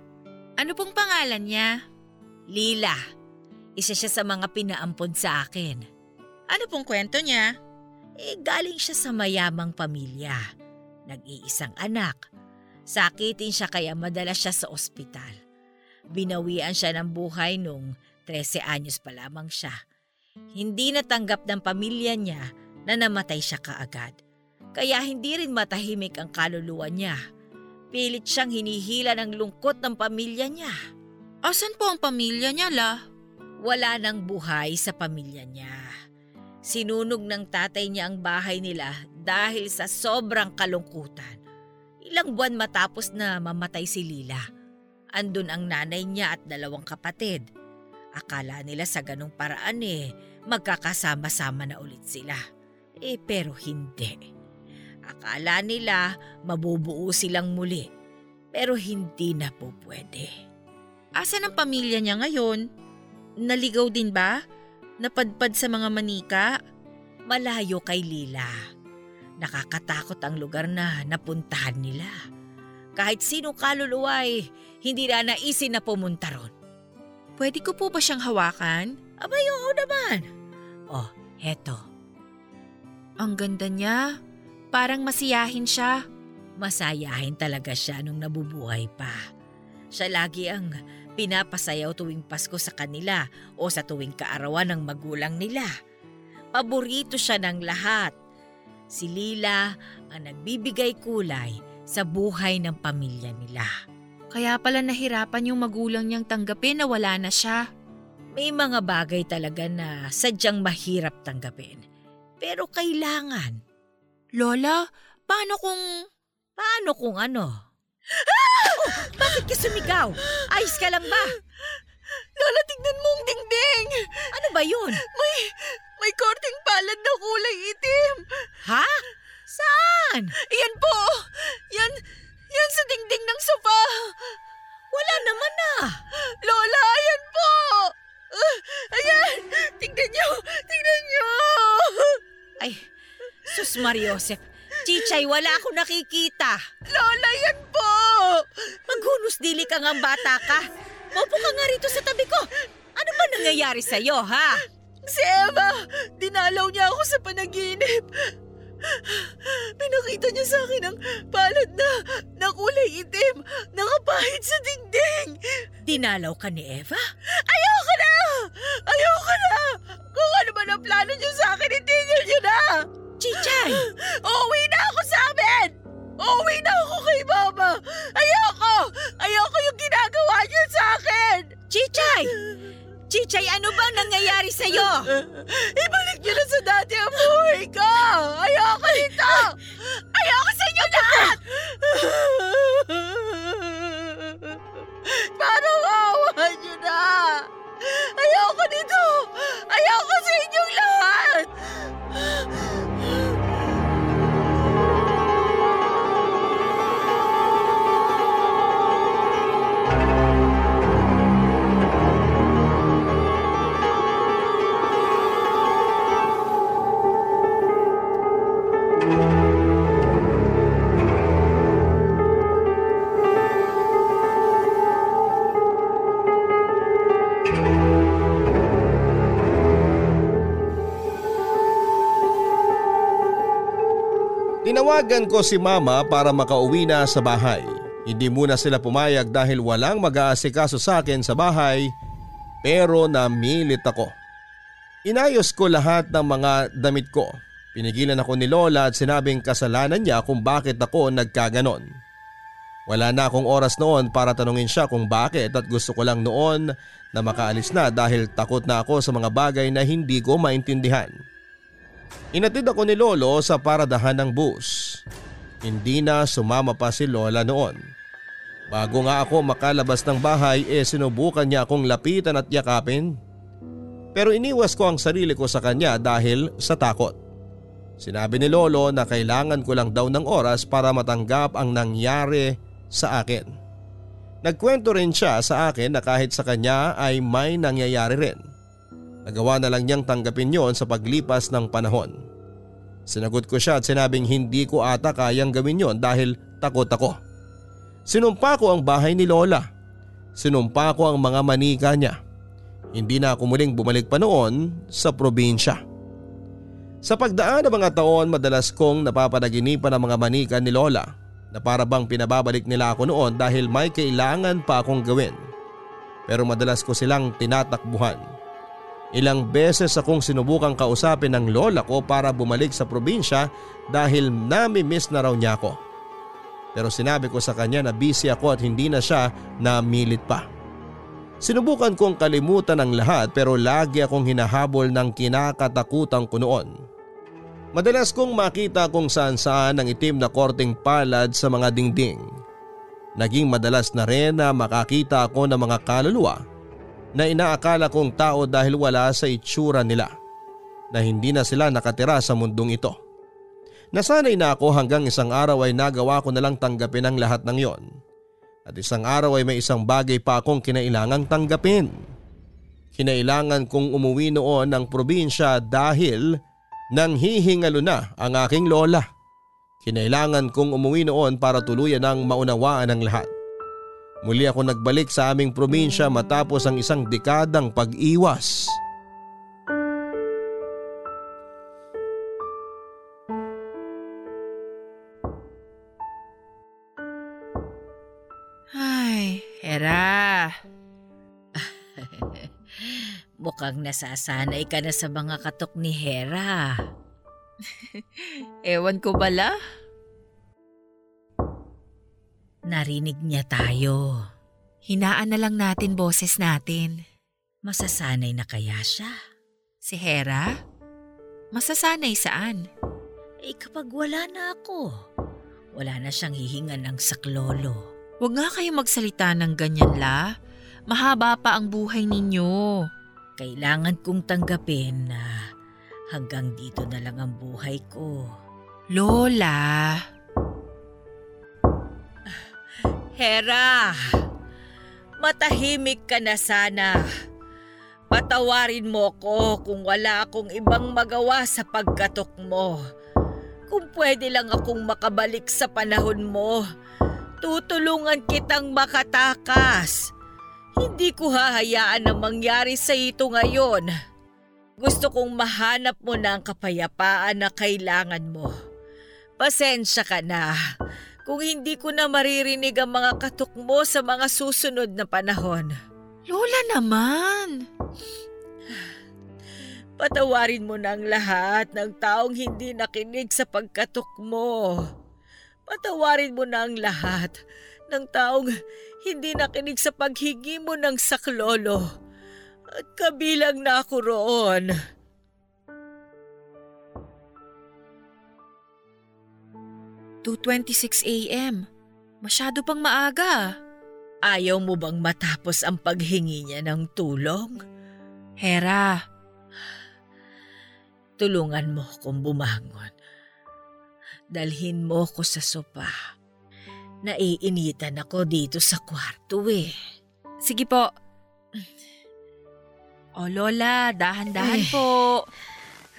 ano pong pangalan niya? Lila. Isa siya sa mga pinaampon sa akin. Ano pong kwento niya? Eh, galing siya sa mayamang pamilya. Nag-iisang anak. Sakitin siya kaya madalas siya sa ospital. Binawian siya ng buhay nung 13 anyos pa lamang siya. Hindi natanggap ng pamilya niya na namatay siya kaagad. Kaya hindi rin matahimik ang kaluluwa niya. Pilit siyang hinihila ng lungkot ng pamilya niya. Asan po ang pamilya niya, La? Wala nang buhay sa pamilya niya. Sinunog ng tatay niya ang bahay nila dahil sa sobrang kalungkutan. Ilang buwan matapos na mamatay si Lila. Andun ang nanay niya at dalawang kapatid. Akala nila sa ganong paraan eh, magkakasama-sama na ulit sila. Eh pero hindi. Akala nila mabubuo silang muli. Pero hindi na po pwede. Asan ang pamilya niya ngayon? Naligaw din ba? Napadpad sa mga manika? Malayo kay Lila. Nakakatakot ang lugar na napuntahan nila. Kahit sino kaluluwa ay hindi na naisin na pumunta ron. Pwede ko po ba siyang hawakan? Abay, oo naman. Oh, heto. Ang ganda niya. Parang masiyahin siya. Masayahin talaga siya nung nabubuhay pa. Siya lagi ang pinapasayaw tuwing Pasko sa kanila o sa tuwing kaarawan ng magulang nila. Paborito siya ng lahat. Si Lila ang nagbibigay kulay sa buhay ng pamilya nila. Kaya pala nahirapan yung magulang niyang tanggapin na wala na siya. May mga bagay talaga na sadyang mahirap tanggapin. Pero kailangan. Lola, paano kung... Paano kung ano? Oh, (gasps) bakit ka sumigaw? Ayos ka lang ba? Lola, tignan mo ang dingding! Ano ba yun? May, may korting palad na kulay itim. Ha? Saan? Yan po! Yan, Yan sa dingding ng sofa! Wala naman na. Lola, ayan po! Ah, ayan! Tingnan niyo! Tingnan niyo! Ay, sus Mariosep. Chichay, wala akong nakikita. Lola, yan po! Maghunos dili ka nga bata ka. Maupo ka nga rito sa tabi ko. Ano ba nangyayari sa'yo, ha? Si Eva! Dinalaw niya ako sa panaginip. Pinakita niya sa akin ang palad na, na kulay itim, nakapahid sa dingding. Dinalaw ka ni Eva? Ayoko Tinawagan ko si mama para makauwi na sa bahay. Hindi muna sila pumayag dahil walang mag-aasikaso sa akin sa bahay pero namilit ako. Inayos ko lahat ng mga damit ko. Pinigilan ako ni Lola at sinabing kasalanan niya kung bakit ako nagkaganon. Wala na akong oras noon para tanungin siya kung bakit at gusto ko lang noon na makaalis na dahil takot na ako sa mga bagay na hindi ko maintindihan. Inatid ako ni Lolo sa paradahan ng bus. Hindi na sumama pa si Lola noon. Bago nga ako makalabas ng bahay eh sinubukan niya akong lapitan at yakapin. Pero iniwas ko ang sarili ko sa kanya dahil sa takot. Sinabi ni Lolo na kailangan ko lang daw ng oras para matanggap ang nangyari sa akin. Nagkwento rin siya sa akin na kahit sa kanya ay may nangyayari rin. Nagawa na lang niyang tanggapin yon sa paglipas ng panahon. Sinagot ko siya at sinabing hindi ko ata kayang gawin yon dahil takot ako. Sinumpa ko ang bahay ni Lola. Sinumpa ko ang mga manika niya. Hindi na ako muling bumalik pa noon sa probinsya. Sa pagdaan ng mga taon madalas kong napapanaginipan ang mga manika ni Lola na para bang pinababalik nila ako noon dahil may kailangan pa akong gawin. Pero madalas ko silang tinatakbuhan. Ilang beses akong sinubukang kausapin ng lola ko para bumalik sa probinsya dahil nami-miss na raw niya ako. Pero sinabi ko sa kanya na busy ako at hindi na siya namilit pa. Sinubukan kong kalimutan ang lahat pero lagi akong hinahabol ng kinakatakutan ko noon. Madalas kong makita kung saan saan ang itim na korting palad sa mga dingding. Naging madalas na rin na makakita ako ng mga kaluluwa na inaakala kong tao dahil wala sa itsura nila na hindi na sila nakatira sa mundong ito. Nasanay na ako hanggang isang araw ay nagawa ko na lang tanggapin ang lahat ng yon. At isang araw ay may isang bagay pa akong kinailangang tanggapin. Kinailangan kong umuwi noon ng probinsya dahil nang hihingalo na ang aking lola. Kinailangan kong umuwi noon para tuluyan ang maunawaan ang lahat. Muli ako nagbalik sa aming probinsya matapos ang isang dekadang pag-iwas. Ay, Hera. (laughs) Mukhang nasasanay ka na sa mga katok ni Hera. (laughs) Ewan ko bala. Narinig niya tayo. Hinaan na lang natin boses natin. Masasanay na kaya siya? Si Hera? Masasanay saan? Eh kapag wala na ako, wala na siyang hihingan ng saklolo. Huwag nga kayo magsalita ng ganyan la. Mahaba pa ang buhay ninyo. Kailangan kong tanggapin na hanggang dito na lang ang buhay ko. Lola. Hera, matahimik ka na sana. Patawarin mo ko kung wala akong ibang magawa sa pagkatok mo. Kung pwede lang akong makabalik sa panahon mo, tutulungan kitang makatakas. Hindi ko hahayaan na mangyari sa ito ngayon. Gusto kong mahanap mo na ang kapayapaan na kailangan mo. Pasensya ka na kung hindi ko na maririnig ang mga katok mo sa mga susunod na panahon. Lola naman! Patawarin mo na ang lahat ng taong hindi nakinig sa pagkatok mo. Patawarin mo na ang lahat ng taong hindi nakinig sa paghigi mo ng saklolo. At kabilang na ako roon. 2.26 a.m. Masyado pang maaga. Ayaw mo bang matapos ang paghingi niya ng tulong? Hera, Tulungan mo kung bumangon. Dalhin mo ko sa sopa. Naiinitan ako dito sa kwarto eh. sige po. O Lola, dahan-dahan Eh. po.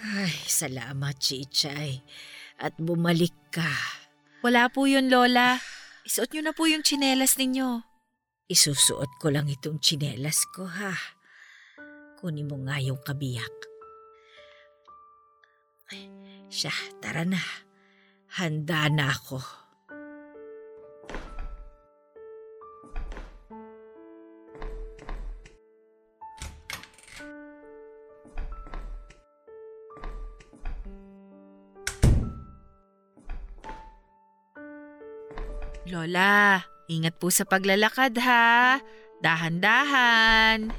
Ay, salamat, Chichay. At bumalik ka. Wala po yun, Lola. Isuot niyo na po yung tsinelas ninyo. Isusuot ko lang itong tsinelas ko, ha? Kunin mo nga yung kabiyak. Siya, tara na. Handa na ako. Lola, ingat po sa paglalakad ha. Dahan-dahan.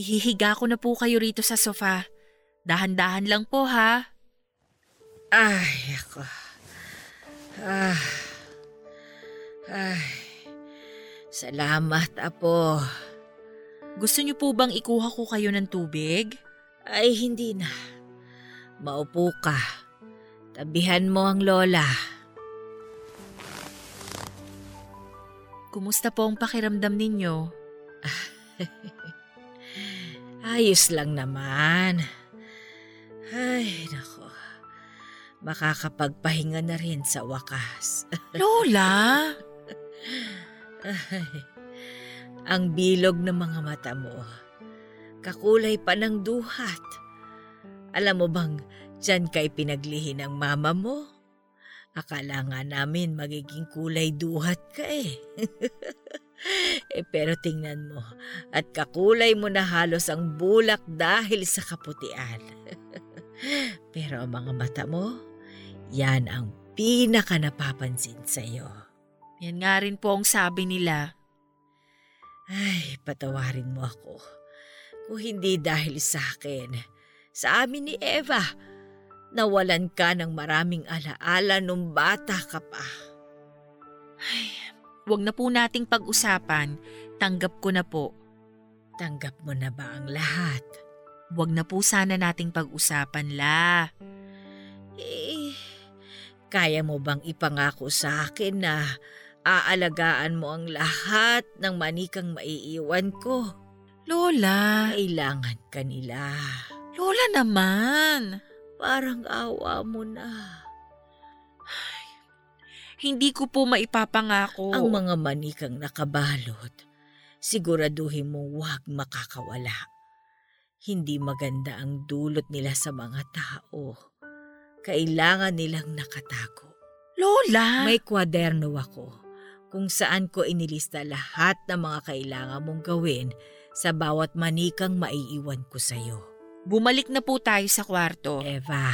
Ihihiga ko na po kayo rito sa sofa. Dahan-dahan lang po ha. Ay, ako. Ah. Ay. Salamat, Apo. Gusto niyo po bang ikuha ko kayo ng tubig? Ay, hindi na. Maupo ka. Tabihan mo ang lola. Kumusta po ang pakiramdam ninyo? (laughs) Ayos lang naman. Ay, nako. Makakapagpahinga na rin sa wakas. (laughs) Lola! Ay, ang bilog ng mga mata mo. Kakulay pa ng duhat. Alam mo bang dyan kay pinaglihi ng mama mo? Akala nga namin magiging kulay duhat ka eh. (laughs) eh pero tingnan mo at kakulay mo na halos ang bulak dahil sa kaputian. (laughs) pero ang mga mata mo, yan ang pinaka napapansin sa'yo. Yan nga rin po ang sabi nila. Ay, patawarin mo ako. Kung hindi dahil sa akin, sa amin ni Eva, nawalan ka ng maraming alaala nung bata ka pa. Huwag na po nating pag-usapan. Tanggap ko na po. Tanggap mo na ba ang lahat? Huwag na po sana nating pag-usapan, La. Eh, kaya mo bang ipangako sa akin na aalagaan mo ang lahat ng manikang maiiwan ko? Lola! Kailangan ka nila. Lola naman! Parang awa mo na. Hindi ko po maipapangako. Ang mga manikang nakabalot, siguraduhin mo huwag makakawala. Hindi maganda ang dulot nila sa mga tao. Kailangan nilang nakatago. Lola! May kwaderno ako kung saan ko inilista lahat ng mga kailangan mong gawin sa bawat manikang maiiwan ko sa'yo. Bumalik na po tayo sa kwarto. Eva,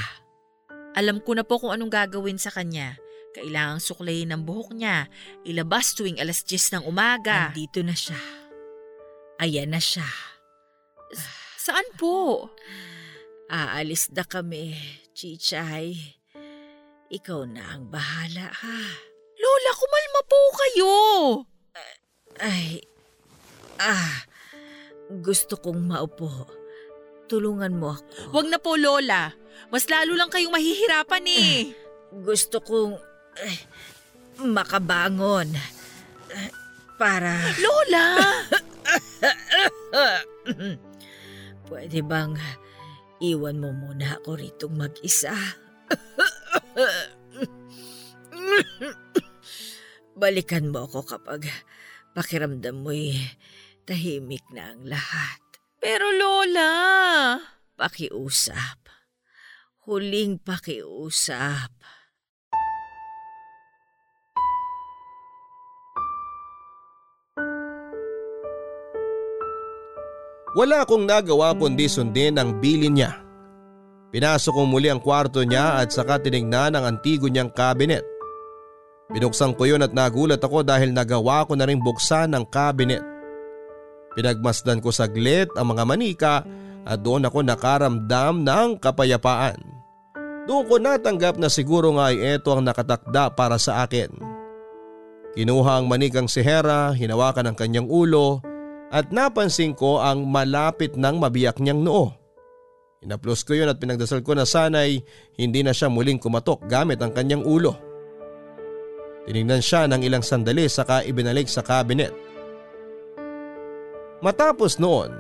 Alam ko na po kung anong gagawin sa kanya. Kailangang suklayin ang buhok niya. Ilabas tuwing alas 10 ng umaga. andito na siya. Ayan na siya. Saan po? Aalis na kami, Chichay. Ikaw na ang bahala, ha? Lola, kumalma po kayo! Ay, ah, gusto kong maupo. Tulungan mo ako. Huwag na po, Lola. Mas lalo lang kayong mahihirapan eh. Gusto kong, eh, makabangon. Para Lola! (coughs) pwede bang iwan mo muna ako ritong mag-isa? (coughs) Balikan mo ako kapag pakiramdam mo'y tahimik na ang lahat. Pero Lola! Pakiusap. Huling pakiusap. Wala akong nagawa kundi sundin ang bilin niya. Pinasok ko muli ang kwarto niya at saka tinignan ang antigo niyang kabinet. Binuksan ko yun at nagulat ako dahil nagawa ko na rin buksan ang kabinet. Pinagmasdan ko saglit ang mga manika at doon ako nakaramdam ng kapayapaan. Doon ko natanggap na siguro nga ay ito ang nakatakda para sa akin. Kinuha ang manikang si Hera, hinawakan ang kanyang ulo at napansin ko ang malapit ng mabiyak niyang noo. Inaplos ko yun at pinagdasal ko na sana'y hindi na siya muling kumatok gamit ang kanyang ulo. Tinignan siya ng ilang sandali saka ibinalik sa kabinet. Matapos noon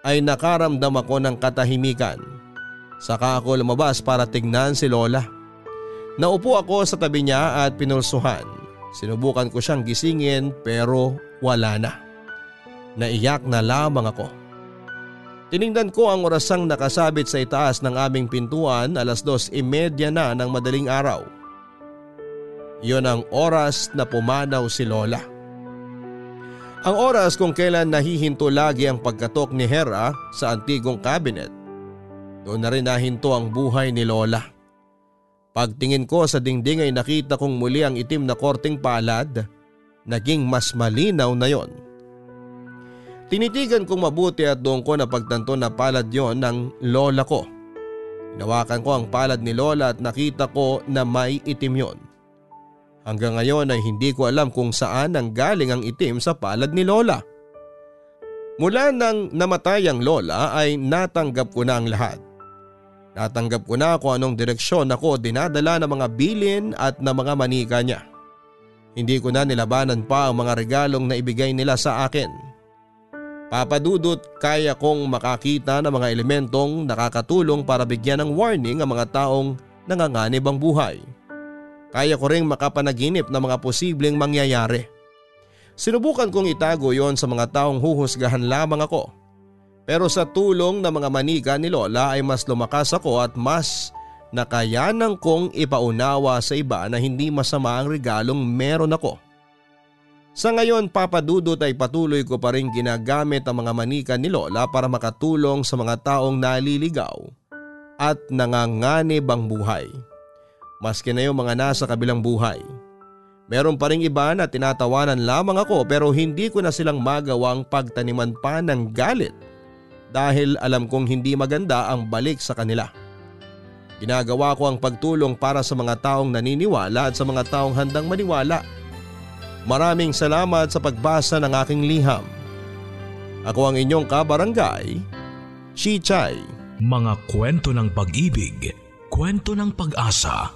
ay nakaramdam ako ng katahimikan. Saka ako lumabas para tignan si Lola. Naupo ako sa tabi niya at pinulsuhan. Sinubukan ko siyang gisingin pero wala na. Naiyak na lamang ako. Tiningnan ko ang orasang nakasabit sa itaas ng aming pintuan alas dos imedya na ng madaling araw. Iyon ang oras na pumanaw si Lola. Ang oras kung kailan nahihinto lagi ang pagkatok ni Hera sa antigong cabinet. Doon na rin nahinto ang buhay ni Lola. Pagtingin ko sa dingding ay nakita kong muli ang itim na korting palad. Naging mas malinaw na yon. Tinitigan kong mabuti at doon ko napagtanto na palad yon ng lola ko. Hinawakan ko ang palad ni lola at nakita ko na may itim yon. Hanggang ngayon ay hindi ko alam kung saan ang galing ang itim sa palad ni lola. Mula nang namatay ang lola ay natanggap ko na ang lahat. Natanggap ko na kung anong direksyon ako dinadala ng mga bilin at ng mga manika niya. Hindi ko na nilabanan pa ang mga regalong na ibigay nila sa akin. Papadudot kaya kong makakita ng mga elementong nakakatulong para bigyan ng warning ang mga taong nanganganib ang buhay. Kaya ko ring makapanaginip ng mga posibleng mangyayari. Sinubukan kong itago yon sa mga taong huhusgahan lamang ako. Pero sa tulong ng mga manika ni Lola ay mas lumakas ako at mas nakayanan kong ipaunawa sa iba na hindi masama ang regalong meron ako. Sa ngayon papadudot ay patuloy ko pa rin ginagamit ang mga manika ni Lola para makatulong sa mga taong naliligaw at nanganganib ang buhay. Maski na yung mga nasa kabilang buhay. Meron pa rin iba na tinatawanan lamang ako pero hindi ko na silang magawang pagtaniman pa ng galit dahil alam kong hindi maganda ang balik sa kanila. Ginagawa ko ang pagtulong para sa mga taong naniniwala at sa mga taong handang maniwala. Maraming salamat sa pagbasa ng aking liham. Ako ang inyong kabarangay, Chichay. Mga kwento ng pag-ibig, kwento ng pag-asa